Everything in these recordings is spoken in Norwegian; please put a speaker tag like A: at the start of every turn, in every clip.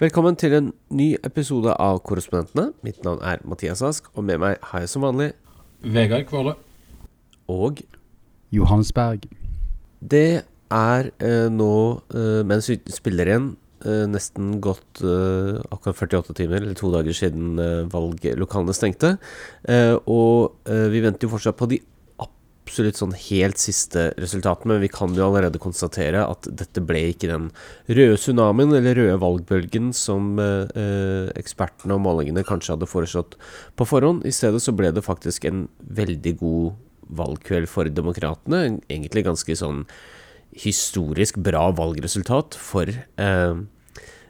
A: Velkommen til en ny episode av Korrespondentene. Mitt navn er Mathias Ask, og med meg har jeg som vanlig
B: Vegard Kvåle.
A: Og
C: Johansberg.
A: det er eh, nå, eh, mens vi spiller igjen, eh, nesten gått eh, akkurat 48 timer, eller to dager siden eh, valglokalene stengte. Eh, og eh, vi venter jo fortsatt på de absolutt sånn helt siste resultat, men vi kan jo allerede konstatere at dette ble ikke den røde tsunamien eller røde valgbølgen som eh, eh, ekspertene og målingene kanskje hadde foreslått på forhånd. I stedet så ble det faktisk en veldig god valgkveld for demokratene. Egentlig ganske sånn historisk bra valgresultat for eh,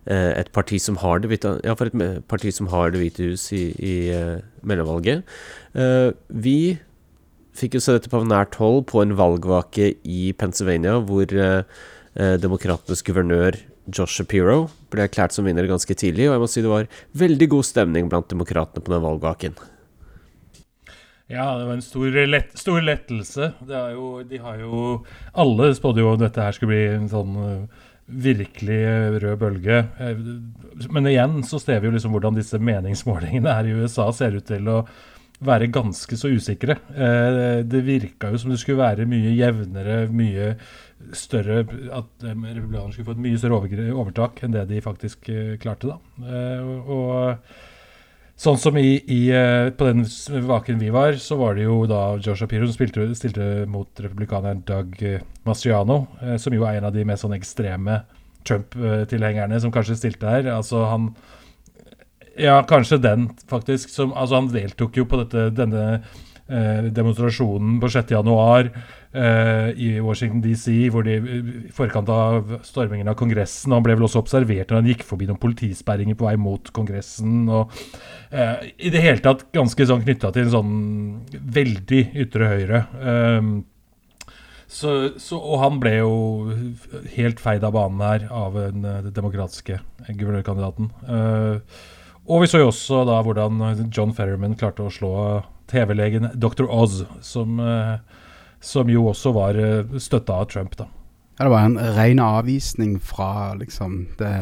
A: eh, et parti som har det hvite Ja, for et parti som har Det hvite hus i, i eh, mellomvalget. Eh, vi fikk jo se dette på nært hold på en valgvake i Pennsylvania, hvor eh, eh, demokratenes guvernør Josh Shapiro ble erklært som vinner ganske tidlig, og jeg må si det var veldig god stemning blant demokratene på den valgvaken.
B: Ja, det var en stor, lett, stor lettelse. Jo, de har jo Alle spådde jo at dette her skulle bli en sånn uh, virkelig uh, rød bølge. Eh, Men igjen så ser vi jo liksom hvordan disse meningsmålingene her i USA ser ut til å være ganske så usikre. Eh, Det virka jo som det skulle være mye jevnere, mye større At eh, republikanerne skulle få et mye større overtak enn det de faktisk eh, klarte, da. Og Sånn som i, i, på den vaken vi var, så var det jo da Joshua Shapiro som stilte mot republikaneren Doug Mastriano, som jo er en av de mest sånn ekstreme Trump-tilhengerne som kanskje stilte her. Altså han Ja, kanskje den, faktisk. Som, altså han deltok jo på dette, denne eh, demonstrasjonen på 6. januar eh, i Washington DC, hvor de i forkant av stormingen av Kongressen Han ble vel også observert når han gikk forbi noen politisperringer på vei mot Kongressen. og eh, I det hele tatt ganske sånn knytta til en sånn veldig ytre høyre. Eh, så, så, og han ble jo helt feid av banen her av den eh, demokratiske guvernørkandidaten. Eh, og vi så jo også da hvordan John Ferriman klarte å slå TV-legen Dr. Oz, som, eh, som jo også var uh, støtta av Trump, da.
C: Ja, det var en ren avvisning fra liksom det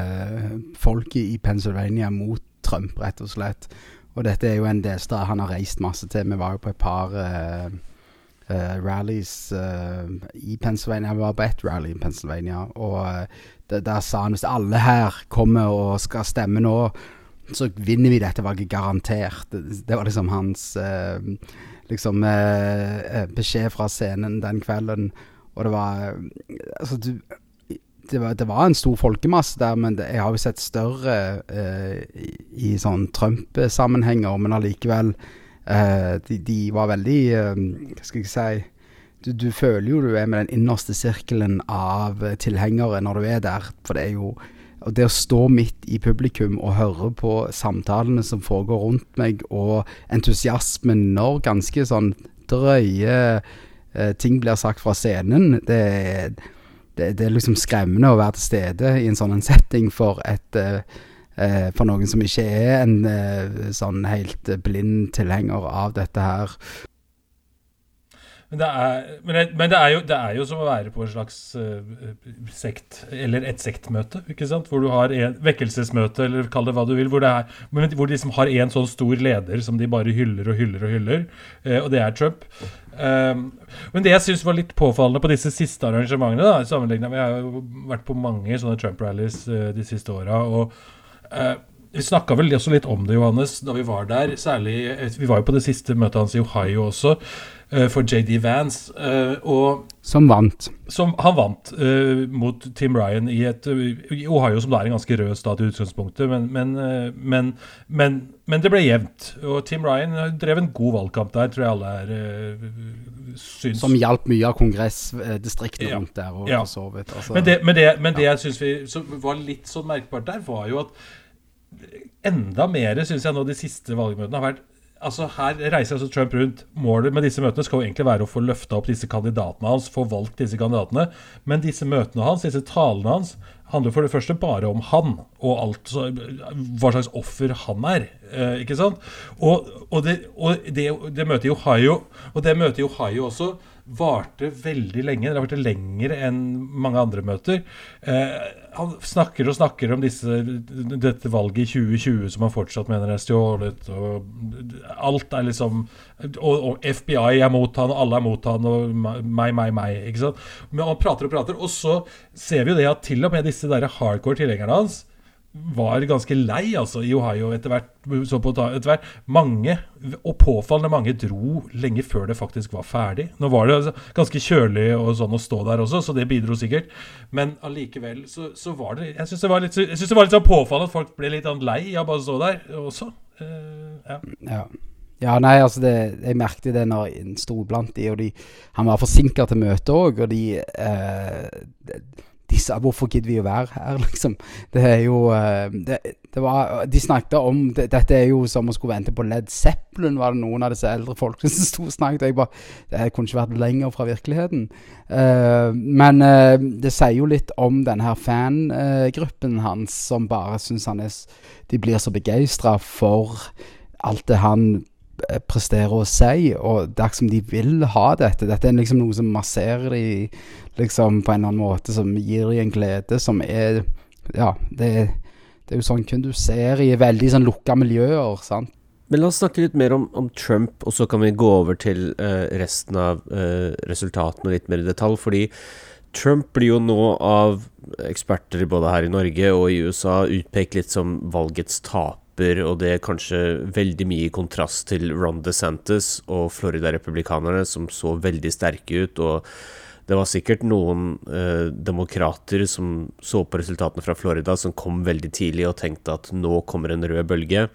C: folket i Pennsylvania mot Trump, rett og slett. Og dette er jo en delstat han har reist masse til. Vi var jo på et par uh, uh, rallies uh, i Pennsylvania. Vi var på ett rally i Pennsylvania, og eh, der sa han hvis alle her kommer og skal stemme nå, så vinner vi dette valget garantert. Det, var liksom hans eh, liksom eh, eh, beskjed fra scenen den kvelden. Og det var Altså, du det var, det var en stor folkemasse der, men det, jeg har jo sett større eh, i, i sånn Trump-sammenhenger, men allikevel eh, de, de var veldig eh, Hva skal jeg si du, du føler jo du er med den innerste sirkelen av tilhengere når du er der, for det er jo og det å stå midt i publikum og høre på samtalene som foregår rundt meg, og entusiasmen når ganske sånn drøye eh, ting blir sagt fra scenen, det, det, det er liksom skremmende å være til stede i en sånn setting for et eh, eh, For noen som ikke er en eh, sånn helt blind tilhenger av dette her.
B: Men, det er, men, det, men det, er jo, det er jo som å være på en slags uh, sekt, eller et sektmøte, ikke sant? Hvor du har en vekkelsesmøte, eller kall det hva du vil, hvor, er, hvor de liksom har en sånn stor leder som de bare hyller og hyller og hyller, uh, og det er Trump. Um, men det jeg syns var litt påfallende på disse siste arrangementene, da, sammenlignet med Jeg har jo vært på mange sånne Trump-rallies uh, de siste åra, og uh, vi snakka vel også litt om det, Johannes, da vi var der. Særlig Vi var jo på det siste møtet hans i Ohio også, for JD Vance. eh, og
C: Som vant.
B: som han vant uh, mot Tim Ryan i, et, i Ohio, som da er en ganske rød stat i utgangspunktet, men, men, eh, men, men, men det ble jevnt. Og Tim Ryan eh, drev en god valgkamp der, tror jeg alle er uh, syns.
C: Som hjalp mye av kongressdistriktet
B: Ja.
C: rundt der. Og,
B: Ja.
C: så vidt. Altså,
B: Men det, men det, men det jeg syns var litt sånn merkbart der, var jo at enda mer syns jeg nå de siste valgmøtene har vært Altså Her reiser altså Trump rundt. Målet med disse møtene skal jo egentlig være å få løfta opp disse kandidatene hans, få valgt disse kandidatene. Men disse møtene hans, disse talene hans, handler for det første bare om han, og alt hva slags offer han er. Eh, ikke sant? Og, og, det, og det, det møtet i Ohio Og det møtet i Ohio også varte veldig lenge. Det har vært lenger enn mange andre møter. Eh, han snakker og snakker om disse, dette valget i 2020 som han fortsatt mener er stjålet. Og alt er liksom og, og, FBI er mot han, og alle er mot han, og meg, meg, meg. ikke sant? Men han prater og prater, og så ser vi jo det at til og med disse der hardcore tilhengerne hans var ganske lei altså, i Ohio etter hvert. etter hvert. Mange, og påfallende mange, dro lenge før det faktisk var ferdig. Nå var det altså ganske kjølig og sånn å stå der også, så det bidro sikkert. Men allikevel så, så, var det Jeg syns det var litt, det var litt sånn påfallende at folk ble litt sånn lei av bare å stå der også. Uh, ja.
C: ja. Ja, nei, altså det, Jeg merket det når en sto blant de, og de, han var forsinka til møtet òg, og de, eh, de sa 'hvorfor gidder vi å være her', liksom. Det er jo eh, det, det var, De snakket om det, Dette er jo som å skulle vente på Led Zeppelin, var det noen av disse eldre folkene som sto og snakket. Jeg bare, Det kunne ikke vært lenger fra virkeligheten. Uh, men uh, det sier jo litt om denne her fangruppen hans, som bare syns han er De blir så begeistra for alt det han presterer å si, og det er som de vil ha dette. Dette er liksom noe som masserer de liksom på en eller annen måte, som gir de en glede som er Ja, det, det er jo sånn kun du ser i veldig sånn lukka miljøer, sant.
A: Men la oss snakke litt mer om, om Trump, og så kan vi gå over til uh, resten av uh, resultatene litt mer i detalj. Fordi Trump blir jo nå av eksperter både her i Norge og i USA utpekt litt som valgets tap tapper, og det er kanskje veldig mye i kontrast til Ron DeSantis og Florida-republikanerne, som så veldig sterke ut. og det var sikkert noen eh, demokrater som så på resultatene fra Florida, som kom veldig tidlig og tenkte at nå kommer en rød bølge,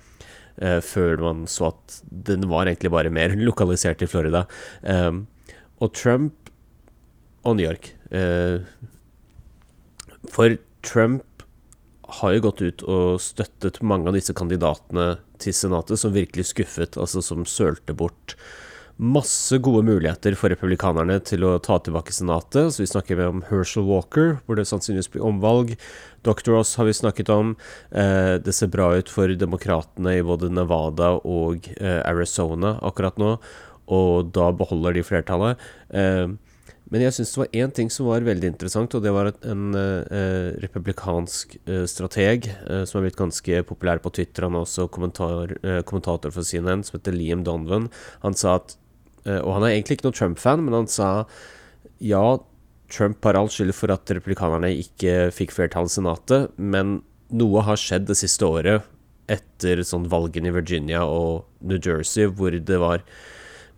A: eh, før man så at den var egentlig bare mer lokalisert i Florida. Eh, og Trump og New York eh, For Trump har jo gått ut og støttet mange av disse kandidatene til Senatet som virkelig skuffet, altså som sølte bort masse gode muligheter for republikanerne til å ta tilbake Senatet. Så vi snakker om Herschel Walker, hvor det sannsynligvis blir omvalg. Dr. Ross har vi snakket om. Eh, det ser bra ut for demokratene i både Nevada og eh, Arizona akkurat nå, og da beholder de flertallet. Eh, men jeg syns det var én ting som var veldig interessant, og det var en eh, republikansk eh, strateg eh, som er blitt ganske populær på Twitter, han er også kommentar, kommentator for CNN, som heter Liam Donovan. Han sa at Og han er egentlig ikke noen Trump-fan, men han sa ja, Trump har all skyld for at republikanerne ikke fikk flertall i Senatet, men noe har skjedd det siste året etter sånn valgene i Virginia og New Jersey, hvor det var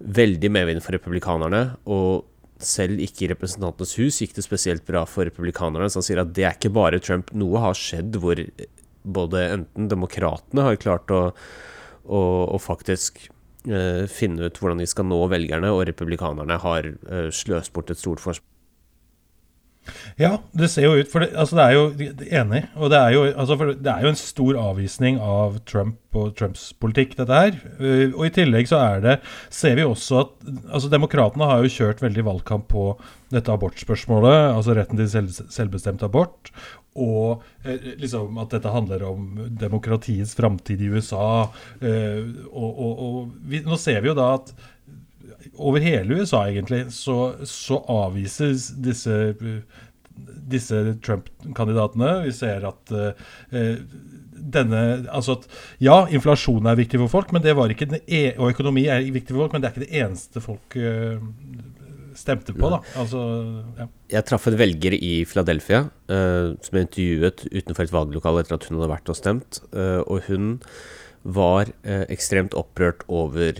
A: veldig medvind for republikanerne. og selv ikke i Representantenes hus gikk det spesielt bra for republikanerne. Så han sier at det er ikke bare Trump. Noe har skjedd hvor både enten demokratene har klart å, å, å faktisk uh, finne ut hvordan de skal nå velgerne, og republikanerne har uh, sløst bort et stort forsprang.
B: Ja, det ser jo ut For det, altså det er jo enig. Og det er jo, altså det er jo en stor avvisning av Trump og Trumps politikk, dette her. Uh, og i tillegg så er det Ser vi også at altså Demokratene har jo kjørt veldig valgkamp på dette abortspørsmålet, altså retten til selv, selvbestemt abort. Og eh, liksom at dette handler om demokratiets framtid i USA. Eh, og, og, og vi, nå ser vi jo da at over hele USA, egentlig, så, så avvises disse, disse Trump-kandidatene. Vi ser at uh, denne Altså at ja, inflasjon er viktig for folk, men det var ikke den e og økonomi er viktig for folk, men det er ikke det eneste folk uh, stemte på, da. Altså,
A: ja. Jeg traff en velger i Philadelphia uh, som jeg intervjuet utenfor et valglokale etter at hun hadde vært og stemt, og hun var ekstremt opprørt over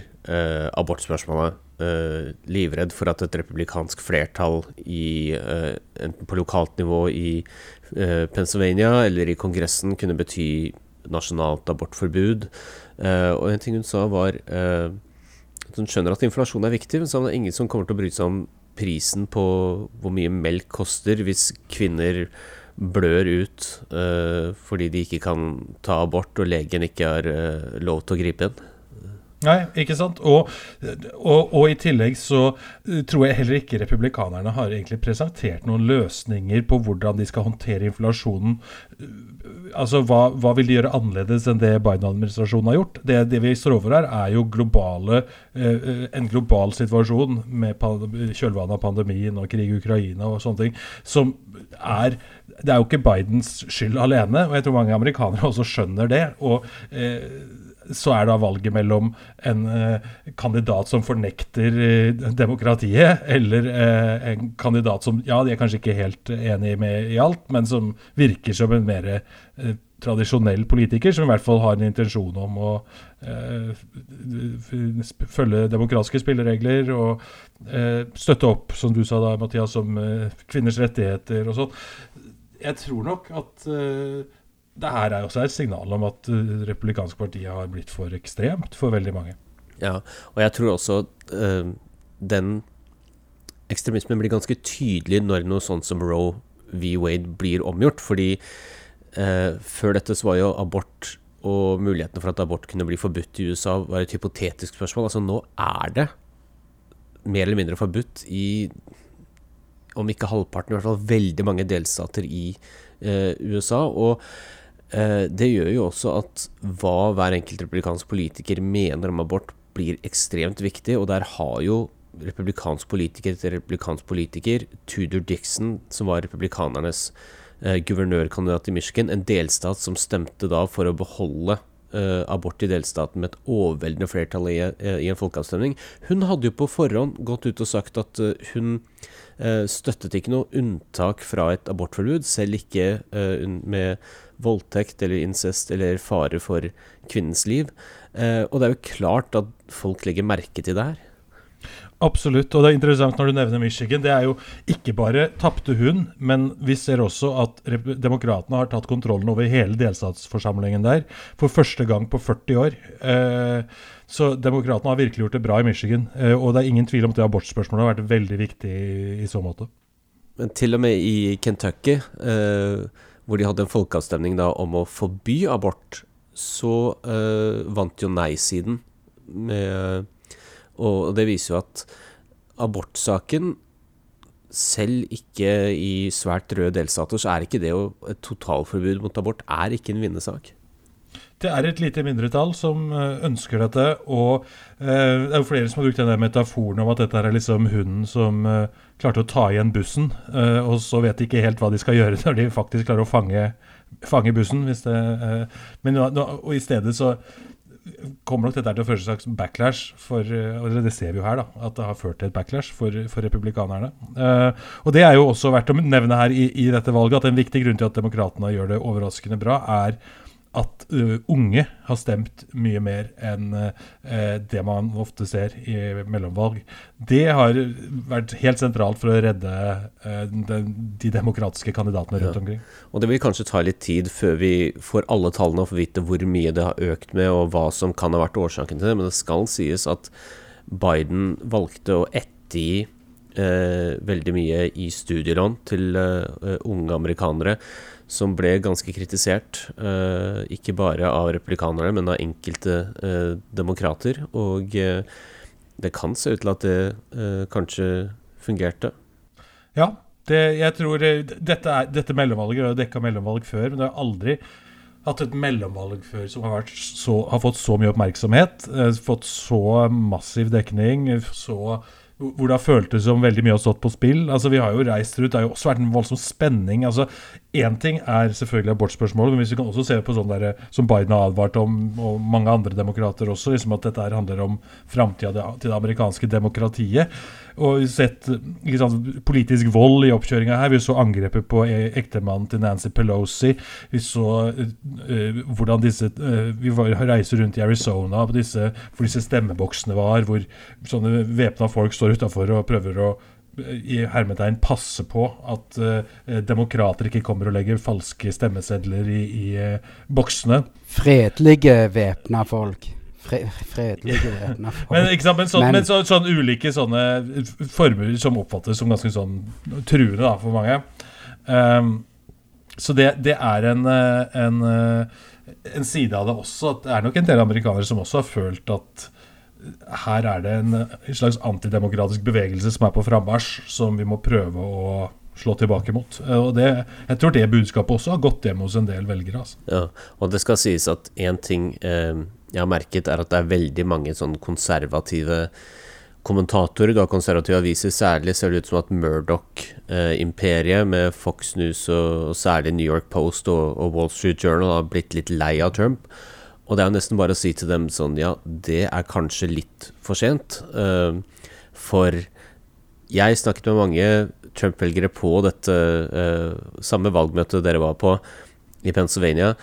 A: abortspørsmålet uh, livredd for at et republikansk flertall i, uh, enten på lokalt nivå i uh, Pennsylvania eller i Kongressen kunne bety nasjonalt abortforbud. og en ting hun sa, var at hun skjønner at inflasjon er viktig, men så er det ingen som kommer til å bry seg om prisen på hvor mye melk koster hvis kvinner blør ut fordi de ikke kan ta abort og legen ikke har lov til å gripe inn.
B: Nei, ikke sant. Og, og, og, i tillegg så eh, tror jeg heller ikke republikanerne har egentlig presentert noen løsninger på hvordan de skal håndtere inflasjonen. Eh, altså, Hva, hva vil de gjøre annerledes enn det Biden-administrasjonen har gjort? Det, det, vi står over her, er jo globale, eh, en global situasjon med kjølvannet av pandemien og krig i Ukraina og sånne ting, som er Det er jo ikke Bidens skyld alene, og jeg tror mange amerikanere også skjønner det. og eh, så er da valget mellom en eh, kandidat som fornekter eh, demokratiet, eller eh, en kandidat som ja, de er kanskje ikke helt enig med i alt, men som virker som en mer tradisjonell politiker, som i hvert fall har en intensjon om å følge demokratiske spilleregler og støtte opp, som du sa da, Mathias, om kvinners rettigheter og sånn. Jeg tror nok at det her er også et signal om at det Parti republikanske partiet har blitt for ekstremt for veldig mange.
A: Ja, og jeg tror også uh, den ekstremismen blir ganske tydelig når noe sånt som Roe v. Wade blir omgjort. Fordi uh, før dette så var jo abort og mulighetene for at abort kunne bli forbudt i USA, var et hypotetisk spørsmål. Altså nå er det mer eller mindre forbudt i om ikke halvparten, i hvert fall veldig mange delstater i uh, USA. Og Eh, det gjør jo også at hva hver enkelt republikansk politiker mener om abort, blir ekstremt viktig, og der har jo republikansk politiker etter republikansk politiker, Tudor Dixon, som var republikanernes eh, guvernørkandidat i Michigan, en delstat som stemte da for å beholde eh, abort i delstaten med et overveldende flertall i, eh, i, en folkeavstemning. Hun hadde jo på forhånd gått ut og sagt at uh, hun uh, støttet ikke noe unntak fra et abortforbud, selv ikke med voldtekt eller incest eller fare for kvinnens liv. Eh, og det er jo klart at folk legger merke til det her.
B: Absolutt, og det er interessant når du nevner Michigan. Det er jo ikke bare tapte hun, men vi ser også at demokratene har tatt kontrollen over hele delstatsforsamlingen der for første gang på 40 år. Eh, så demokratene har virkelig gjort det bra i Michigan. Eh, og det er ingen tvil om at det abortspørsmålet har vært veldig viktig i, i så måte.
A: Men til og med i Kentucky eh, hvor de hadde en folkeavstemning da om å forby abort, så uh, vant jo nei-siden. Og det viser jo at abortsaken selv ikke i svært røde delstater, så er ikke det å et totalforbud mot abort er ikke en vinnersak.
B: Det er et lite mindretall som eh, ønsker dette. Og eh, det er jo flere som har brukt denne metaforen om at dette er liksom hunden som eh, klarte å ta igjen bussen, eh, og så vet de ikke helt hva de skal gjøre når de faktisk klarer å fange, fange bussen. Det, eh, men og i stedet så kommer nok dette til å føre seg slags backlash for eh, og Det ser vi jo her, da, at det har ført til et backlash for, for republikanerne. og Det er jo også verdt å nevne her i, i dette valget at en viktig grunn til at demokratene gjør det overraskende bra, er at uh, unge har stemt mye mer enn uh, det man ofte ser i mellomvalg. Det har vært helt sentralt for å redde uh, de, de, demokratiske kandidatene rundt ja. omkring.
A: Og det vil kanskje ta litt tid før vi får alle tallene og får vite hvor mye det har økt med, og hva som kan ha vært årsaken til det, men det skal sies at Biden valgte å ettergi veldig mye i studielån til unge amerikanere som ble ganske kritisert. Uh, ikke bare av republikanerne, men av enkelte uh, demokrater. Og uh, det kan se ut til at det kanskje fungerte.
B: Ja, det, jeg tror dette, er, dette mellomvalget har dekka mellomvalg før, men det har aldri hatt et mellomvalg før som har, så, har fått så mye oppmerksomhet, fått så massiv dekning, så hvor det har føltes som veldig mye har stått på spill. Altså Vi har jo reist rundt, det har jo også vært en voldsom spenning. Altså Én ting er selvfølgelig abortspørsmålet, men hvis vi kan også se på sånn der, som Biden har advart om, og mange andre demokrater også, liksom at dette handler om framtida til det amerikanske demokratiet. Og vi har sett sant, politisk vold i oppkjøringa her. Vi så angrepet på e- ektemannen til Nancy Pelosi. Vi så uh, hvordan disse uh, Vi reiser rundt i Arizona disse, hvor disse stemmeboksene var, hvor sånne væpna folk står utafor og prøver å i hermetegn passe på at uh, demokrater ikke kommer og legger falske stemmesedler i, i uh, boksene.
C: Fredelige væpna folk. Fre fredelige væpna folk.
B: men, sant, men, sånn, men, men så, sånn ulike sånne former som oppfattes som ganske sånn truende da, for mange. Um, så det, det er en, en, en, side av det også. At det er nok en del amerikanere som også har følt at her er det en, en slags antidemokratisk bevegelse som er på frammarsj, som vi må prøve å slå tilbake mot. Eh, og det, Jeg tror det budskapet også har gått hjem hos en del velgere. Altså.
A: Ja, og det skal sies at én ting eh, jeg har merket, er at det er veldig mange sånn konservative kommentatorer, da konservative aviser særlig, ser det ut som at Murdoch-imperiet eh, med Fox News og, og, særlig New York Post og, og, Wall Street Journal har blitt litt lei av Trump. Og det er jo nesten bare å si til dem sånn Ja, det er kanskje litt for sent. Uh, for jeg snakket med mange Trump-velgere på dette uh, samme valgmøtet dere var på i Pennsylvania,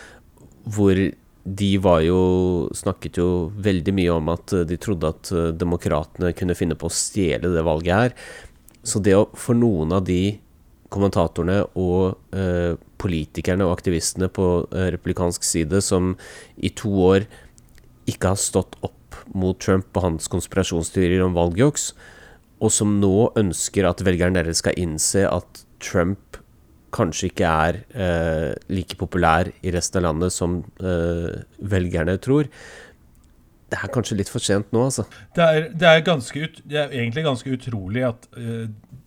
A: hvor de var jo snakket jo veldig mye om at de trodde at demokratene kunne finne på å stjele det valget her. Så det å for noen av de kommentatorene og eh, politikerne og aktivistene på replikansk republikansk side som i to år ikke har stått opp mot Trump og hans konspirasjonsteorier om valgjuks, og som nå ønsker at velgerne deres skal innse at Trump kanskje ikke er eh, like populær i resten av landet som velgerne tror. Det er kanskje litt for sent nå, altså.
B: Det er, det er, ganske ut, det er egentlig ganske utrolig at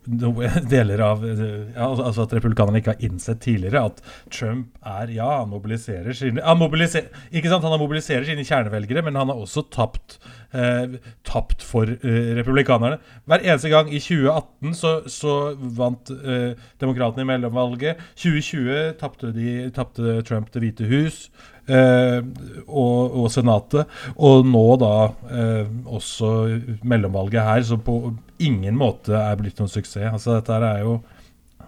B: deler av ja, altså, altså at republikanerne ikke har innsett tidligere at Trump er Ja, han mobiliserer sine han mobiliserer, Ikke sant, han mobiliserer sine kjernevelgere, men han har også tapt, eh, tapt for eh, republikanerne. Hver eneste gang i 2018 så, så vant eh, demokratene i mellomvalget. 2020 tapte Trump Det hvite hus. Eh, og, og, Senatet. Og nå da eh, også mellomvalget her, som på ingen måte er blitt noen suksess. Altså dette her er jo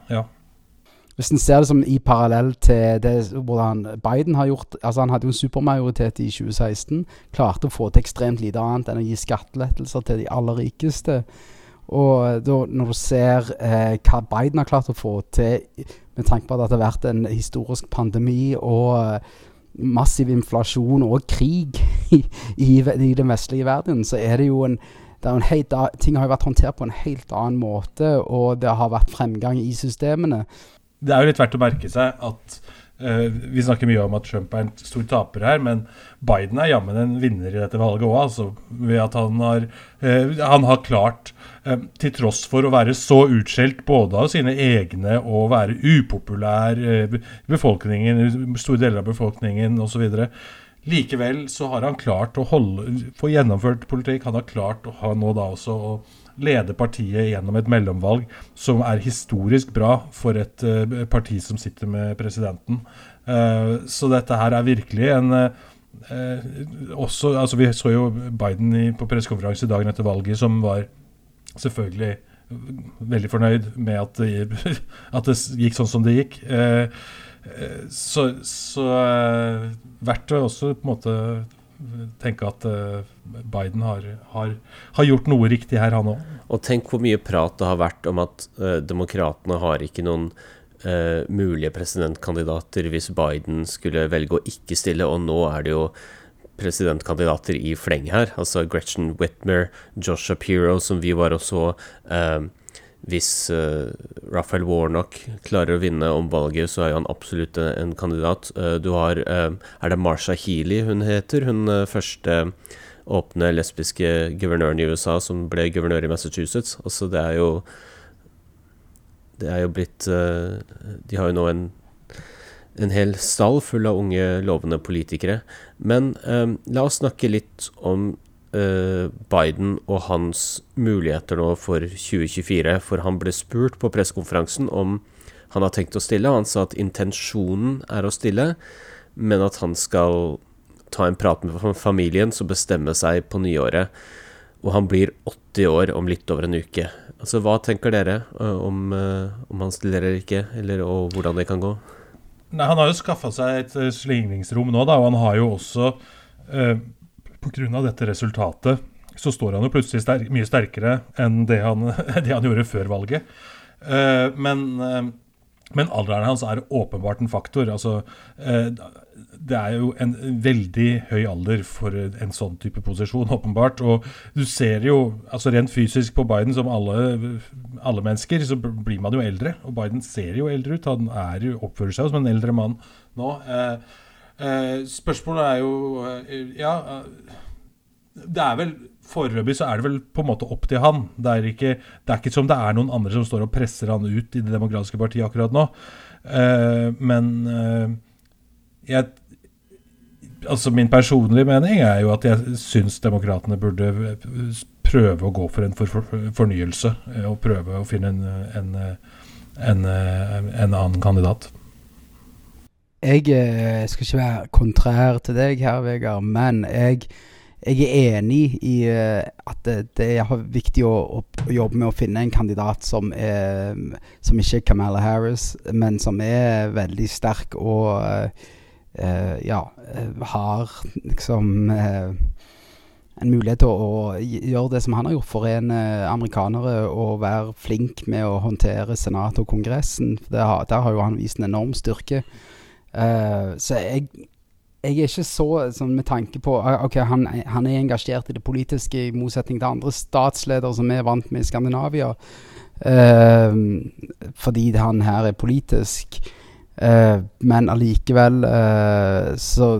B: Ja.
C: Hvis en ser det som i parallell til det hvordan Biden har gjort altså Han hadde jo en supermajoritet i 2016. Klarte å få til ekstremt lite annet enn å gi skattelettelser til de aller rikeste. Og da, når du ser eh, hva Biden har klart å få til, med tanke på at det har vært en historisk pandemi og massiv inflasjon og krig i, i, i, den vestlige verden, så er det jo en, det en helt, Ting har jo vært håndtert på en helt annen måte, og det har vært fremgang i systemene.
B: Det er jo litt verdt å merke seg at vi snakker mye om at Trump er en stor taper her, men Biden er jammen en vinner i dette valget òg. Altså, ved at han har, uh, han har klart, uh, til tross for å være så utskjelt både av sine egne og være upopulær i befolkningen, store deler av befolkningen osv. Likevel så har han klart å holde, få gjennomført politikk. Han har klart å ha nå da også å lede partiet gjennom et mellomvalg som er historisk bra for et uh, parti som sitter med presidenten. Uh, så dette her er virkelig en uh, også, altså Vi så jo Biden i, på pressekonferanse dagen etter valget, som var selvfølgelig veldig fornøyd med at det, at det gikk sånn som det gikk. så, så verdt å også på en måte tenke at uh, Biden har, har, har, gjort noe riktig her, han òg.
A: Og tenk hvor mye prat det har vært om at uh, demokratene har ikke noen uh, mulige presidentkandidater hvis Biden skulle velge å ikke stille, og nå er det jo presidentkandidater i fleng her. Altså Gretchen Whitmer, Josh Shapiro, som vi var og så. Uh, hvis uh, Raphael Warnock klarer å vinne om valget, så er han absolutt en, en kandidat. Uh, du har uh, Er det Marsha Healy hun heter? Hun første åpne lesbiske guvernøren i USA som ble guvernør i Massachusetts. Altså, det er jo Det er jo blitt De har jo nå en en hel stall full av unge, lovende politikere. Men la oss snakke litt om Eh, Biden og hans muligheter nå for 2024. For han ble spurt på pressekonferansen om han har tenkt å stille. Han sa at intensjonen er å stille, men at han skal ta en prat med familien som bestemmer seg på nyåret. Og han blir 80 år om litt over en uke. Altså, Hva tenker dere eh, om, eh, om han stiller eller ikke, eller og hvordan det kan gå?
B: Nei, Han har jo skaffa seg et slingringsrom nå, da, og han har jo også uh, pga. dette resultatet så står han jo plutselig sterk, mye sterkere enn det han, det han, gjorde før valget. Uh, men, uh, men alderen hans er åpenbart en faktor. Altså, uh, det er jo en veldig høy alder for en sånn type posisjon, åpenbart. Og du ser jo, altså rent fysisk på Biden, som alle, alle mennesker, så blir man jo eldre. Og Biden ser jo eldre ut. Han jo, oppfører seg jo som en eldre mann nå. Spørsmålet er jo Ja det er vel Foreløpig så er det vel på en måte opp til han. Det er, ikke, det er ikke som det er noen andre som står og presser han ut i Det demokratiske partiet akkurat nå. Men jeg Altså Min personlige mening er jo at jeg syns demokratene burde prøve å gå for en for, for, fornyelse. Og prøve å finne en, en, en, en annen kandidat.
C: Jeg skal ikke være kontrær til deg her, Vegard, men jeg jeg er enig i uh, at det, det, er viktig å, å, jobbe med å finne en kandidat som, er, som ikke er Kamala Harris, men som er veldig sterk og uh, uh, ja, har liksom en mulighet til å, gjøre det som han har gjort, forene amerikanere og være flink med å håndtere Senatet og Kongressen. Har, der har jo han vist en enorm styrke. Så jeg jeg er ikke så sånn med tanke på ah, Ok, han, han, er engasjert i det politiske, i motsetning til andre statsledere som er vant med i Skandinavia. Uh, fordi han her er politisk. Uh, men allikevel uh, så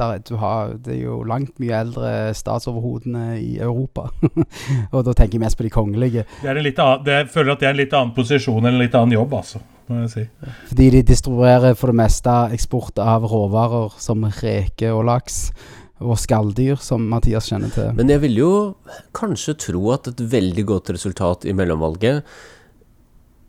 C: der, har, det er jo langt mye eldre statsoverhodene i Europa. og da tenker jeg mest på de kongelige.
B: Det er litt annen, det, jeg føler at det er en litt annen posisjon eller en litt annen jobb, altså. Må jeg si.
C: Fordi de distribuerer for det meste eksport av råvarer som reke og laks. Og skalldyr, som Mathias kjenner til.
A: Men jeg vil jo kanskje tro at et veldig godt resultat i mellomvalget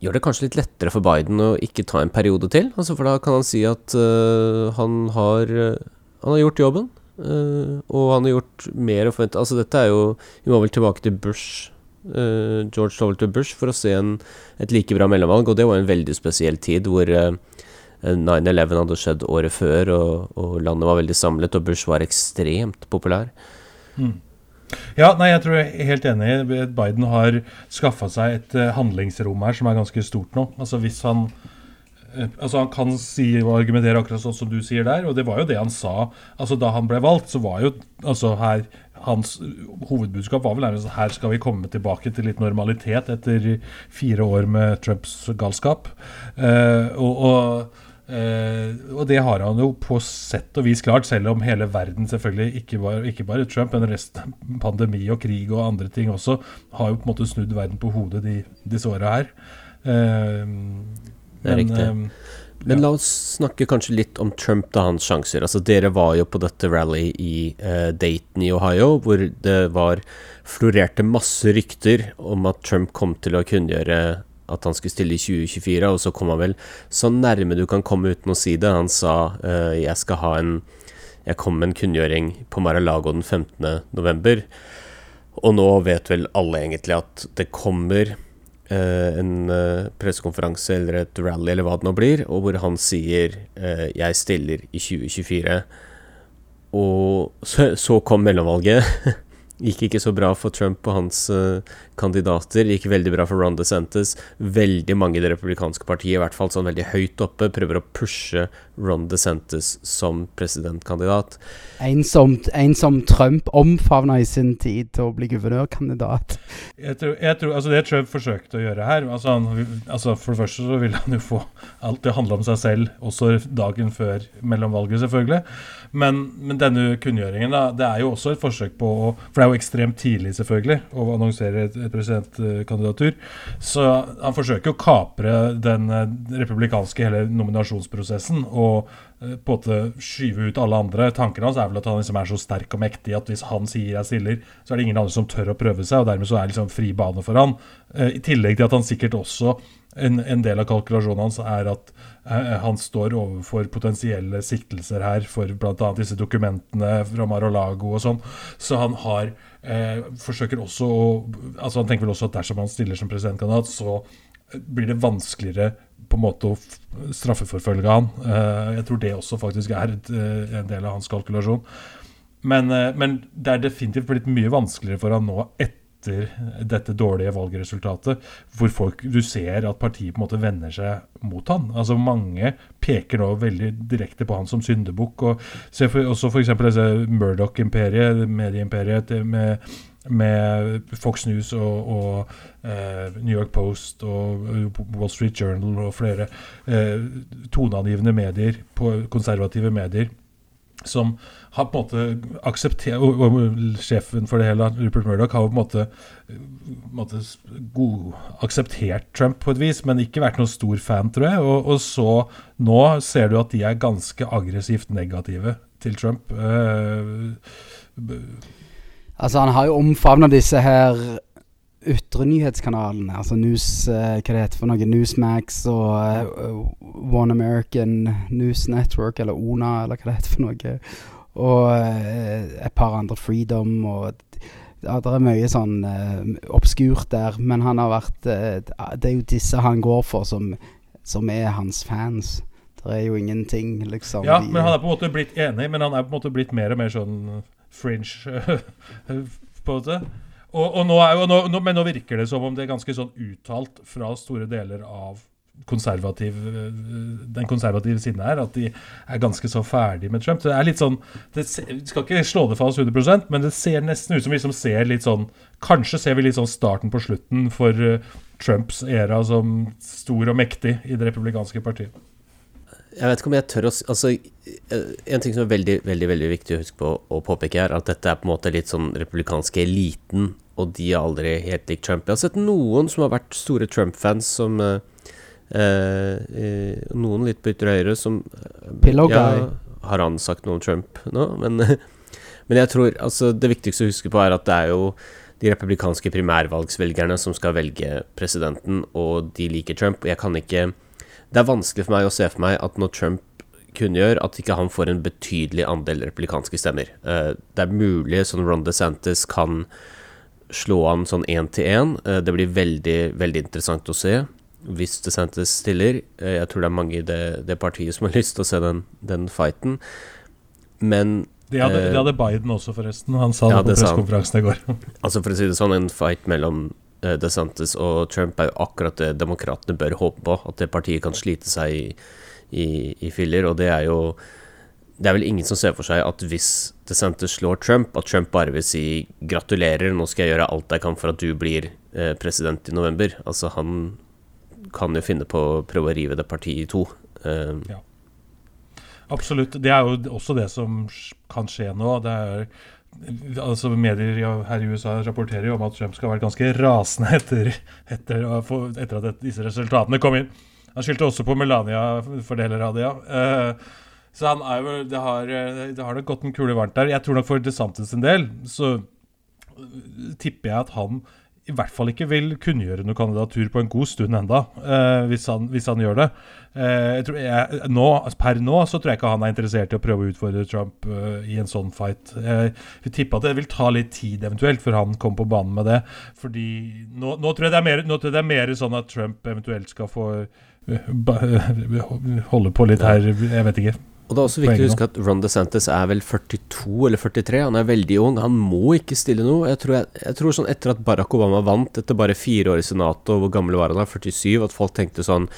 A: gjør det kanskje litt lettere for Biden å ikke ta en periode til. Altså for da kan han si at uh, han har uh, han har gjort jobben. Uh, og han har gjort mer å forvente Altså, dette er jo Vi må vel tilbake til Bush. Uh, George W. Bush for å se en, et like bra mellomvalg. Og det var en veldig spesiell tid hvor uh, eh, 9-11 hadde skjedd året før, og, og, landet var veldig samlet, og Bush var ekstremt populær.
B: Mm. Ja, nei, jeg tror jeg er helt enig. Biden har skaffa seg et handlingsrom her som er ganske stort nå. Altså Hvis han Eh, altså Han kan si og argumentere akkurat sånn som du sier der, og det var jo det han sa. Altså Da han ble valgt, så var jo altså her hans hovedbudskap var vel nærmest at her skal vi komme tilbake til litt normalitet etter fire år med Trumps galskap. Uh, og, og, uh, og, det har han jo på sett og vis klart, selv om hele verden selvfølgelig, ikke bare, ikke bare Trump, men resten pandemi og krig og andre ting også, har jo på en måte snudd verden på hodet de, disse åra her. Uh,
A: det er men, riktig. Men la oss snakke kanskje litt om Trump og hans sjanser. Altså, dere var jo på dette rally i uh, Dayton i Ohio, hvor det var florerte masse rykter om at Trump kom til å kunngjøre at han skulle stille i 2024, og så kom han vel så nærme du kan komme uten å si det. Han sa uh, jeg skal ha en Jeg kom med en kunngjøring på Mar-a-Lago den 15. november. Og nå vet vel alle egentlig at det kommer en uh, pressekonferanse eller et rally eller hva det nå blir, og hvor han sier uh, 'jeg stiller i 2024'. Og så, så kom mellomvalget. Gikk ikke så bra for Trump og hans kandidater. Gikk veldig bra for Ron DeSantis. Veldig mange i det republikanske partiet, i hvert fall sånn veldig høyt oppe, prøver å pushe Ron DeSantis som presidentkandidat.
C: En som, en som Trump omfavna i sin tid til å bli guvernørkandidat.
B: Jeg tror, jeg tror, altså Det Trump forsøkte å gjøre her altså, han, altså For det første så ville han jo få alt det handla om seg selv, også dagen før mellomvalget, selvfølgelig. Men, men denne kunngjøringen da, det er jo også et forsøk på å For det er jo ekstremt tidlig, selvfølgelig, å annonsere et, et presidentkandidatur. Så han forsøker å kapre den eh, republikanske hele nominasjonsprosessen og eh, på en måte skyve ut alle andre. Tanken hans er vel at han liksom er så sterk og mektig at hvis han sier jeg stiller, så er det ingen andre som tør å prøve seg, og dermed så er det liksom fri bane for han. Eh, I tillegg til at han sikkert også en, en del av kalkulasjonen hans er at eh, han står overfor potensielle siktelser her for bl.a. disse dokumentene fra Mar-a-Lago og sånn. Så han har eh, forsøker også å altså Han tenker vel også at dersom han stiller som presidentkandidat, så blir det vanskeligere på en måte å straffeforfølge han. Eh, jeg tror det også faktisk er eh, en del av hans kalkulasjon. Men, eh, men, det er definitivt blitt mye vanskeligere for han nå etter dette dårlige valgresultatet, hvor folk, du ser at partiet på en måte vender seg mot han. Altså Mange peker nå veldig direkte på han som syndebukk. Og se for, også f.eks. Murdoch-imperiet, medieimperiet med med Fox News og, og eh, New York Post og eh, Wall Street Journal og flere eh, toneangivende medier, konservative medier, som har på en måte akseptert og, og sjefen for det hele, Rupert Murdoch, har på en måte, måte god, akseptert Trump på et vis, men ikke vært noen stor fan, tror jeg. Og, og, så nå ser du at de er ganske aggressivt negative til Trump. Uh,
C: altså, han har jo omfavna disse her ytre nyhetskanalene, altså News, uh, hva det heter for noe, Newsmax og uh, One American News Network, eller ONA, eller hva det heter for noe. Og uh, et par andre Freedom og ja, Det er mye sånn obskurt der, men han har vært Det er jo disse han går for, som, som er hans fans. Det er jo ingenting, liksom.
B: Ja, men han er på en måte blitt enig, men han er på en måte blitt mer og mer sånn fringe, på en måte. Og, og nå jo, nå, nå, men nå virker det som om det er ganske sånn uttalt fra store deler av konservativ, den konservative siden her, at de er ganske så ferdig med Trump. Det er litt sånn det Skal ikke slå det fast 100% men det ser nesten ut som vi liksom ser litt sånn Kanskje ser vi litt sånn starten på slutten for uh, Trumps æra som stor og mektig i det republikanske partiet.
A: Jeg vet ikke om jeg tør å Altså, eh, en ting som er veldig, veldig veldig viktig å huske på å påpeke, er at dette er på en måte litt sånn republikanske eliten og de er aldri helt lik Trump. Jeg har sett noen som har vært store Trump-fans, som eh, eh, Noen litt på ytre høyre som
C: Pillow guy.
A: har han sagt noe om Trump nå? Men, men jeg tror altså det viktigste å huske på er at det er jo de republikanske primærvalgsvelgerne som skal velge presidenten, og de liker Trump. Jeg kan ikke Det er vanskelig for meg å se for meg at når Trump kunngjør at ikke han får en betydelig andel replikanske stemmer. Uh, det er mulig sånn Ron DeSantis kan slå an sånn én til én. Eh, det blir veldig, veldig interessant å se hvis DeSantis stiller. Eh, jeg tror det er mange i det, det partiet som har lyst til å se den, den fighten. Men
B: det hadde, de hadde, Biden også, forresten. Han sa ja, det på pressekonferansen i går.
A: altså For å si det sånn, en fight mellom DeSantis og Trump er jo akkurat det demokratene bør håpe på. At det partiet kan slite seg i, i, i filler. Og det er jo det er vel ingen som ser for seg at hvis DeSantis slår Trump, at Trump bare vil si gratulerer, nå skal jeg gjøre alt jeg kan for at du blir eh, president i november. Altså, han kan jo finne på å prøve å rive det partiet i to. Uh, ja.
B: Absolutt. Det er jo også det som kan skje nå. Det er altså Medier her i USA rapporterer jo om at Trump skal ha vært ganske rasende etter, etter, etter at disse resultatene kom inn. Han skyldte også på Melania for deler av det, ja. Uh, så han er jo, det har, det har nok gått en kule varmt der. Jeg tror nok for DeSantis en del så tipper jeg at han i hvert fall ikke vil kunngjøre noe kandidatur på en god stund enda, eh, hvis, han, hvis, han, gjør det. Eh, jeg jeg, nå, per nå så tror jeg ikke han er interessert i å prøve å utfordre Trump eh, i en sånn fight. Jeg vil tippe at det vil ta litt tid eventuelt før han kommer på banen med det. Fordi nå, nå, tror, mer, nå tror, jeg det er mer, sånn at Trump eventuelt skal få uh, holde på litt her, jeg vet ikke.
A: Og det er også viktig å huske at Ron DeSantis er vel 42 eller 43. Han er veldig ung. Han må ikke stille noe. Jeg tror, jeg, jeg tror sånn etter at Barack Obama vant, etter bare fire år i Senatet, og hvor gammel var han da? 47? At folk tenkte sånn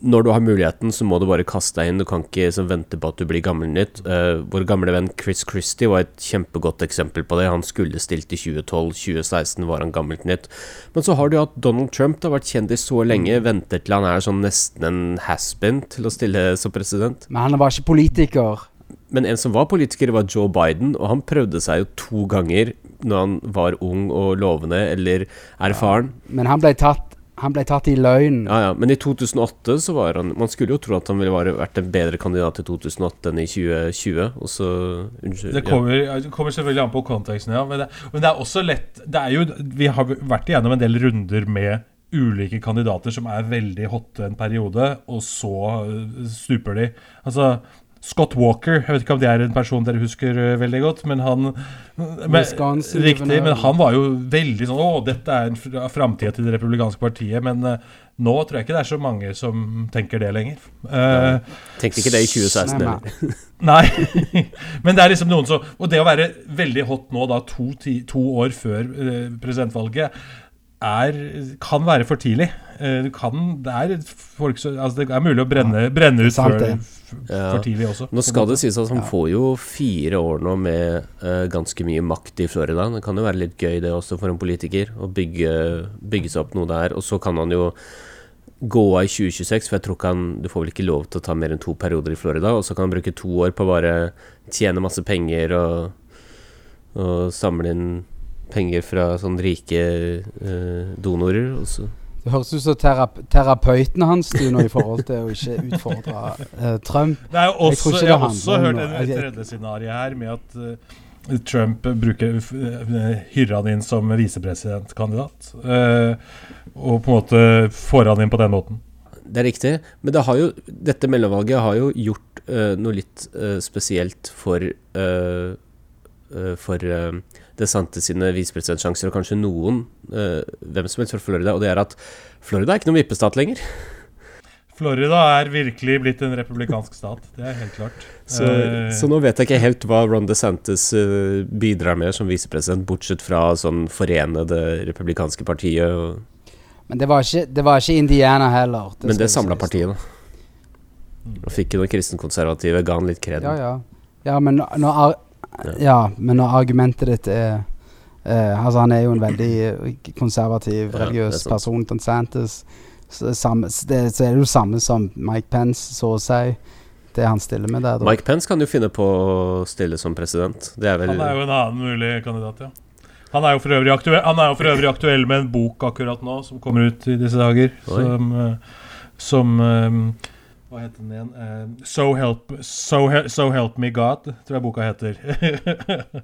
A: når du har muligheten, så må du bare kaste deg inn. Du kan ikke liksom, vente på at du blir gammel nytt. Uh, vår gamle venn Chris Christie var et kjempegodt eksempel på det. Han skulle stilt i 2012, 2016 var han gammelt nytt. Men så har du jo at Donald Trump har vært kjendis så lenge, mm. venter til han er sånn nesten en has-been til å stille som president.
C: Men han var ikke politiker.
A: Men en som var politiker, var Joe Biden, og han prøvde seg jo to ganger når han var ung og lovende eller erfaren.
C: Ja, men han ble tatt han ble tatt i løgn.
A: Ja, ja, Men i 2008 så var han Man skulle jo tro at han ville vært en bedre kandidat i 2008 enn i 2020. Og så
B: Unnskyld. Det kommer, ja. det kommer selvfølgelig an på konteksten, ja. Men det, men det, er også lett det er jo, Vi har vært igjennom en del runder med ulike kandidater som er veldig hotte en periode, og så stuper de. Altså Scott Walker. Jeg vet ikke om det er en person dere husker uh, veldig godt, men han men, Riktig, men han var jo veldig sånn Å, dette er en framtida til Det republikanske partiet. Men uh, nå tror jeg ikke det er så mange som tenker det lenger.
A: Uh, Tenkte ikke det i 2016 heller.
B: Nei. men det er liksom noen som Og det å være veldig hot nå, da, to, ti, to år før presidentvalget, er, kan være for tidlig. Du kan, det, er folk, altså det er mulig å brenne, brenne ut før, for tidlig også.
A: Nå skal det sies at han får jo fire år nå med uh, ganske mye makt i Florida. Det kan jo være litt gøy det også for en politiker, å bygge, bygge seg opp noe der. Og så kan han jo gå av i 2026, for jeg tror ikke han Du får vel ikke lov til å ta mer enn to perioder i Florida, og så kan han bruke to år på å bare tjene masse penger og, og samle inn penger fra sånn rike eh, donorer. Også.
C: Det høres ut som terap terapeuten hans du nå i forhold til å ikke utfordre uh, Trump.
B: Det er jo
C: Jeg
B: også, jeg,
C: det
B: har også
C: om
B: hørt en, et tredje scenario her, med at uh, Trump bruker uh, hyrer han inn som visepresidentkandidat. eh, og på en måte får han inn på den måten.
A: Det er riktig, men det har jo, dette mellomvalget har jo gjort noe litt eh, spesielt for uh, For uh, DeSantis sine visepresidentsjanser, og kanskje noen, eh, hvem som helst fra Florida, og det er at Florida er ikke noen vippestat lenger.
B: Florida er virkelig blitt en republikansk stat. Det er helt klart.
A: Så,
B: Eh,
A: så nå vet jeg ikke helt hva Ron DeSantis eh, bidrar med som visepresident, bortsett fra sånn forene det republikanske partiet. Og,
C: Men det var ikke, det var ikke Indiana heller.
A: men det samla partiet, da. Og fikk jo noen kristenkonservative, ga han litt kred.
C: Ja, ja. Ja, men når,
A: Ja.
C: ja, men når argumentet ditt er eh, Altså, han er jo en veldig konservativ,
A: er
C: religiøs
A: ja,
C: person. Så, er samme, så det, så er det jo samme som Mike Pence, så å si. Det han stiller med der. da.
A: Mike Pence kan jo finne på å stille som president. Det er vel
B: Han er jo en annen mulig kandidat, ja. Han er jo for øvrig aktuell, han er jo for øvrig aktuell med en bok akkurat nå, som kommer ut i disse dager.
A: Oi.
B: Som, eh, som eh, Hva heter den igjen? Uh, so, help, so, He- so Help Me God, tror jeg boka heter.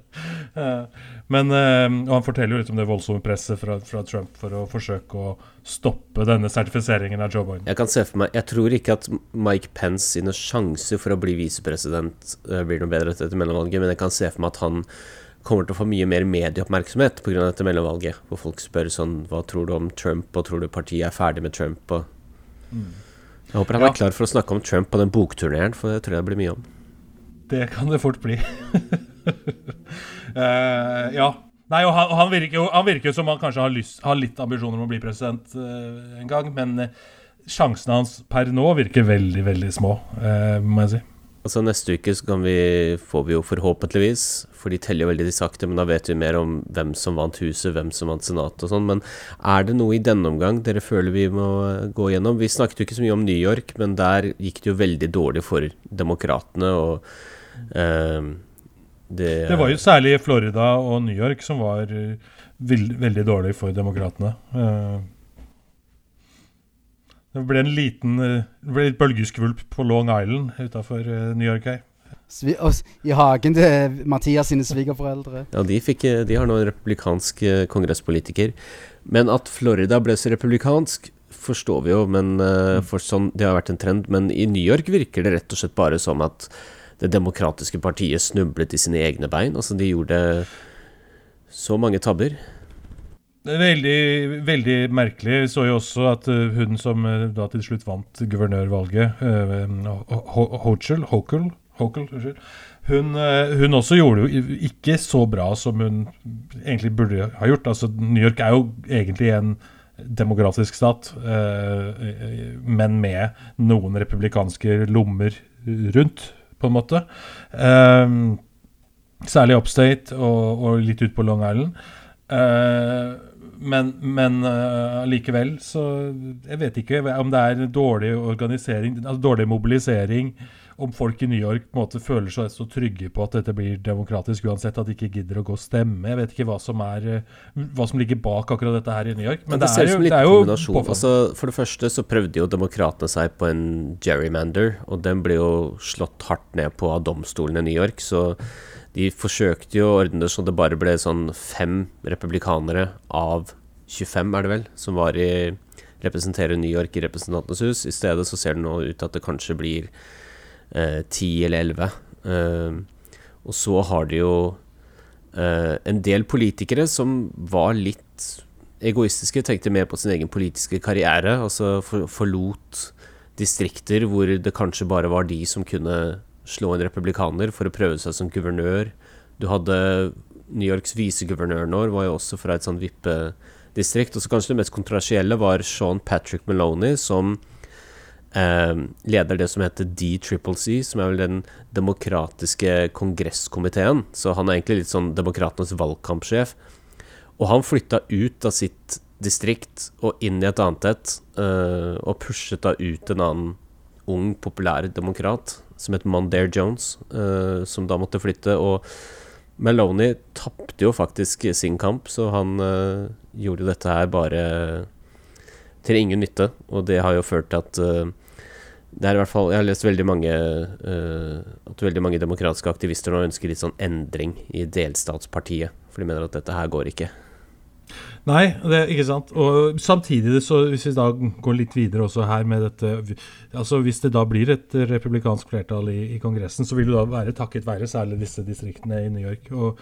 B: Eh, Men eh, Og han forteller jo litt om det voldsomme presset fra, fra Trump for å forsøke å stoppe denne sertifiseringen av Joe Biden.
A: Jeg kan se for meg Jeg tror ikke at Mike Pence sine sjanser for å bli visepresident blir noe bedre etter mellomvalget, men jeg kan se for meg at han kommer til å få mye mer medieoppmerksomhet pga. dette mellomvalget, hvor folk spør sånn Hva tror du om Trump, og tror du partiet er ferdig med Trump? Og jeg håper han
B: Ja.
A: er klar for å snakke om Trump på den bokturneren, for det tror jeg det blir mye om.
B: Det kan det fort bli. uh, ja. Nei, og han, han, virker jo, han virker som han kanskje har, lyst, har litt ambisjoner om å bli president uh, en gang, men uh, sjansene hans per nå virker veldig, veldig små, må jeg si.
A: Altså Neste uke så kan vi, får vi jo forhåpentligvis, for de teller jo veldig sakte, men da vet vi mer om hvem som vant huset, hvem som vant senatet og sånn. Men er det noe i denne omgang dere føler vi må gå gjennom? Vi snakket jo ikke så mye om New York, men der gikk det jo veldig dårlig for demokratene. og eh, det,
B: Det var jo særlig Florida og New York som var eh, veld, veldig dårlig for demokratene. Eh, det ble en liten eh, det ble litt bølgeskvulp på Long Island utafor New York her.
C: Svi I hagen til Mathias sine svigerforeldre.
A: Ja, de, fikk, de har nå en republikansk eh, kongresspolitiker. Men at Florida ble så republikansk, forstår vi jo, men eh, for sånn, det har vært en trend. Men i New York virker det rett og slett bare som at det demokratiske partiet snublet i sine egne bein. Altså, de gjorde så mange tabber.
B: Veldig, veldig merkelig. Vi så jo også at eh, hun som eh, da til slutt vant guvernørvalget, uh, Hochul, Hochul, hun, eh, hun også gjorde jo ikke så bra som hun egentlig burde ha gjort. Altså, New York er jo egentlig en demokratisk stat, eh, eh, men med noen republikanske lommer rundt, på en måte. Eh, særlig upstate og, og litt ut på Long Island. Eh, men men uh, likevel så Jeg vet ikke om det er dårlig organisering, altså dårlig mobilisering, om folk i New York på en måte føler seg så trygge på at dette blir demokratisk uansett, at de ikke gidder å gå og stemme. Jeg vet ikke hva som, er, eh, hva som ligger bak akkurat dette her i New York. Men
A: det,
B: det,
A: ser
B: er jo, det er jo.
A: Altså, for det første så prøvde jo demokratene seg på en gerrymander, og den ble jo slått hardt ned på av domstolen i New York. Så de forsøkte jo å ordne det så det bare ble sånn fem republikanere av 25, er det vel, som var i representerer New York i Representantenes hus. I stedet så ser det nå ut til at det kanskje blir eh, 10 eller 11. Eh, og så har de jo eh, en del politikere som var litt egoistiske, tenkte mer på sin egen politiske karriere. Altså for, forlot distrikter hvor det kanskje bare var de som kunne slå en republikaner for å prøve seg som guvernør. Du hadde New Yorks viseguvernør nå, var jo også fra et sånt vippedistrikt. Og så kanskje det mest kontroversielle var Sean Patrick Maloney, som eh, leder det som heter D-Triple-C, som er vel den demokratiske kongresskomiteen. Så han er egentlig litt sånn demokratenes valgkampsjef. Og han flytta ut av sitt distrikt og inn i et annet et, eh, og pushet da ut en annen ung, populær demokrat som het Mondaire Jones, uh, som da måtte flytte. Og Maloney tapte jo faktisk sin kamp, så han uh, gjorde dette her bare til ingen nytte. Og det har jo ført til at det er i hvert fall Jeg har lest veldig mange At veldig mange demokratiske aktivister nå ønsker litt sånn endring i delstatspartiet. For de mener at dette her går ikke.
B: Nei, det ikke sant. Og samtidig, så hvis vi da går litt videre også her med dette altså Hvis det da blir et republikansk flertall i, i Kongressen, så vil det da være takket være særlig disse distriktene i New York. og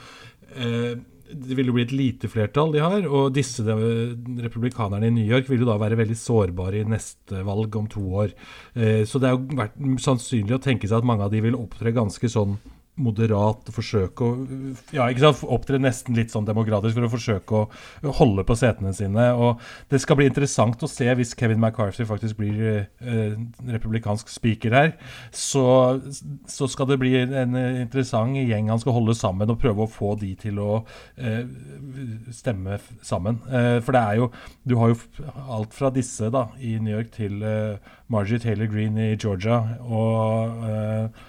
B: eh, det vil jo bli et lite flertall de har, og disse republikanerne i New York vil jo da være veldig sårbare i neste valg om to år. Eh, så det er jo vært sannsynlig å tenke seg at mange av de vil opptre ganske sånn moderat forsøke å ja, ikke sant, opptre nesten litt sånn demokratisk for å forsøke å holde på setene sine. og Det skal bli interessant å se hvis Kevin McCarthy faktisk blir eh, republikansk speaker her. Så, så, skal det bli en interessant gjeng han skal holde sammen og prøve å få de til å eh, stemme sammen. Eh, for det er jo Du har jo alt fra disse da i New York til eh, Margie Taylor Green i Georgia. og eh,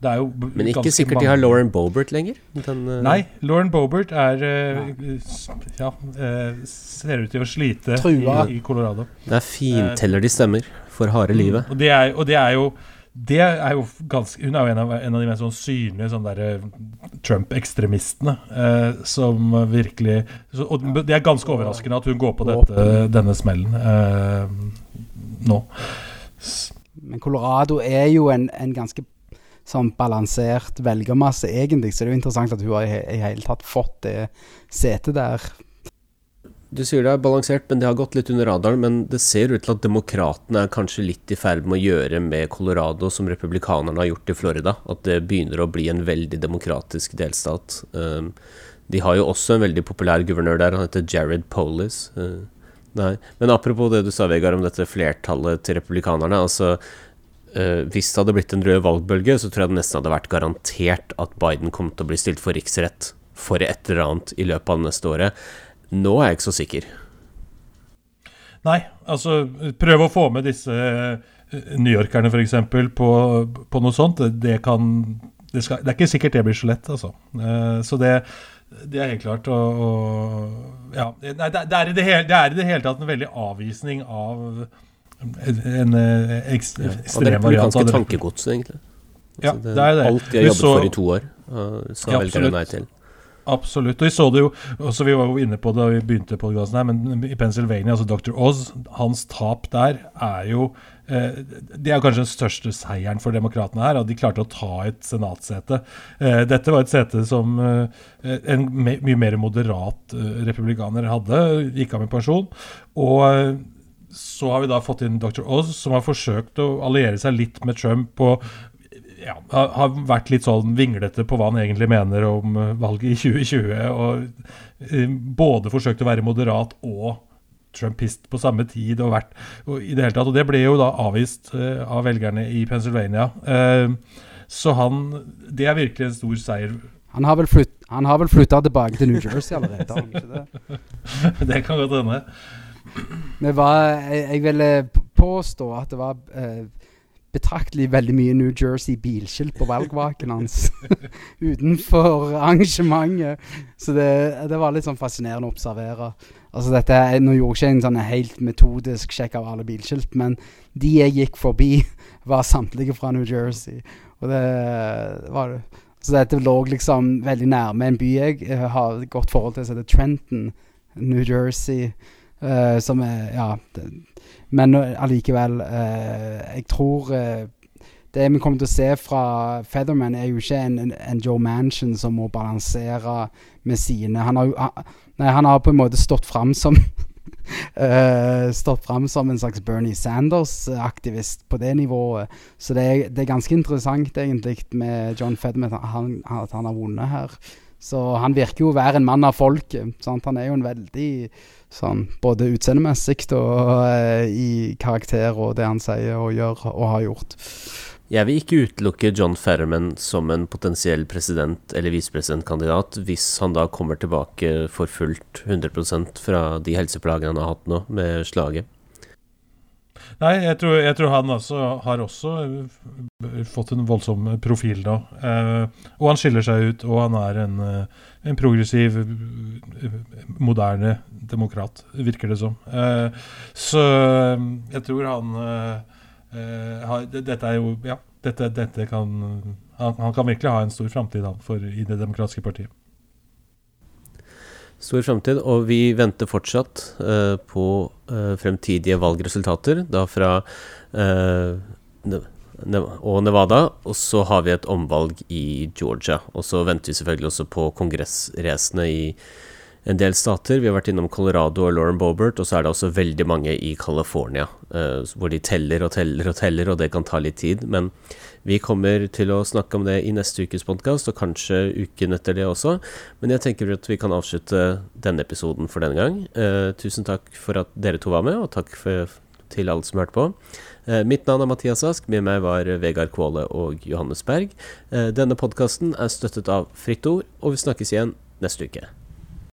A: men ikke sikkert mange. de har Lauren Bobert lenger?
B: Den, uh... Nei, Lauren Bobert er uh, Ja, uh, ser ut til å slite i, i, Colorado.
A: Det er finteller de stemmer for harde mm, livet.
B: Og det er, og det er jo det er jo ganske Hun er jo en av, en av de mest sånn synlige sånn Trump-ekstremistene. Eh, som virkelig så, Og det er ganske overraskende at hun går på dette, denne smellen eh, nå.
C: Men Colorado er jo en, en ganske sånn balansert velgermasse, egentlig. Så det er jo interessant at hun har i, hele tatt fått det setet der.
A: Du sier det er balansert, men det har gått litt under radaren. Men det ser ut til at demokratene er kanskje litt i ferd med å gjøre med Colorado som republikanerne har gjort i Florida. At det begynner å bli en veldig demokratisk delstat. Um, de har jo også en veldig populær guvernør der. Han heter Jared Polis. Uh, nei. Men apropos det du sa, Vegard, om dette flertallet til republikanerne. altså Uh, hvis det hadde blitt en rød valgbølge, så tror jeg det nesten hadde vært garantert at Biden kom til å bli stilt for riksrett for et eller annet i løpet av det neste året. Nå er jeg ikke så sikker.
B: Nei, altså prøv å få med disse uh, newyorkerne f.eks. På, på noe sånt. Det kan det, skal, det, er ikke sikkert det blir så lett, altså. Uh, så det, det er helt klart. Og, og ja. Nei, det, er det, hele, det, er i det hele tatt en veldig avvisning av en eh, ekstrem ja,
A: Det er republikanske tankegodset, egentlig.
B: Altså, ja, det, er det.
A: Alt de har jobbet så, for i to år, sa ja, velgerne nei til.
B: Absolutt. Og vi så det jo også Vi var jo inne på det da vi begynte på podkasten her, men i Pennsylvania, altså Dr. Oz, hans tap der er jo eh, Det er kanskje den største seieren for demokratene her, at de klarte å ta et senatssete. Eh, dette var et sete som eh, en mye mer moderat republikaner hadde, gikk av med pensjon. Og så har vi da fått inn Dr. Oz, som har forsøkt å alliere seg litt med Trump. og ja, har vært litt sånn vinglete på hva han egentlig mener om eh, valget i 2020. Og eh, både forsøkt å være moderat og trumpist på samme tid. Og, vært, og, i det hele tatt, og det ble jo da avvist uh, av velgerne i Pennsylvania. Så han Det er virkelig en stor seier.
C: Han har vel, flytt, flytta tilbake til New Jersey allerede?
B: det? det kan godt hende.
C: Det var, jeg, jeg ville påstå at det var eh, betraktelig veldig mye New Jersey bilskilt på valgvaken hans utenfor arrangementet. Så det, det, var litt sånn fascinerende å observere. Altså dette, Nå gjorde jeg ikke en sånn helt metodisk sjekk av alle bilskilt, men de jeg gikk forbi, var samtlige fra New Jersey. Og det var Så dette lå liksom veldig nærme en by jeg har et godt forhold til, som heter Trenton, New Jersey. Uh, som er Ja. Det, men allikevel uh, Jeg tror uh, det vi kommer til å se fra Featherman, er jo ikke en, en Joe Manchin som må balansere med sine Han har, han, nei, han har på en måte stått fram som stått fram som en slags Bernie Sanders-aktivist på det nivået. Så det er, det er ganske interessant, egentlig, med John Featherman at han, han har vunnet her. Så han virker jo å være en mann av folket. Han er jo en veldig Sånn, både utseendemessig og uh, i karakter og det han sier og gjør og har gjort.
A: Jeg vil ikke utelukke John Ferriman som en potensiell president- eller visepresidentkandidat hvis han da kommer tilbake for fullt 100% fra de helseplagene han har hatt nå med slaget.
B: Nei, jeg tror, jeg tror han også har også eh, fått en voldsom profil nå. Eh, og han skiller seg ut, og han er en, eh, en progressiv, eh, moderne demokrat, virker det som. Eh, så jeg tror han eh, har, Dette er jo Ja, dette, dette kan han, han, kan virkelig ha en stor framtid i Det demokratiske partiet.
A: Stor framtid, og vi venter fortsatt uh, på uh, fremtidige valgresultater, da fra uh, og Nevada. Og så har vi et omvalg i Georgia. Og så venter vi selvfølgelig også på kongressracene i en del stater. Vi har vært innom Colorado og Lauren Bobert, og så er det også veldig mange i California, hvor de teller og teller og teller, og det kan ta litt tid. Men vi kommer til å snakke om det i neste ukes podkast, og kanskje uken etter det også. Men jeg tenker at vi kan avslutte denne episoden for denne gang. Eh, tusen takk for at dere to var med, og takk for, til alle som hørte på. Eh, mitt navn er Mathias Ask, med meg var Vegard Kvåle og Johannes Berg. Eh, denne podkasten er støttet av Fritt Ord, og vi snakkes igjen neste uke.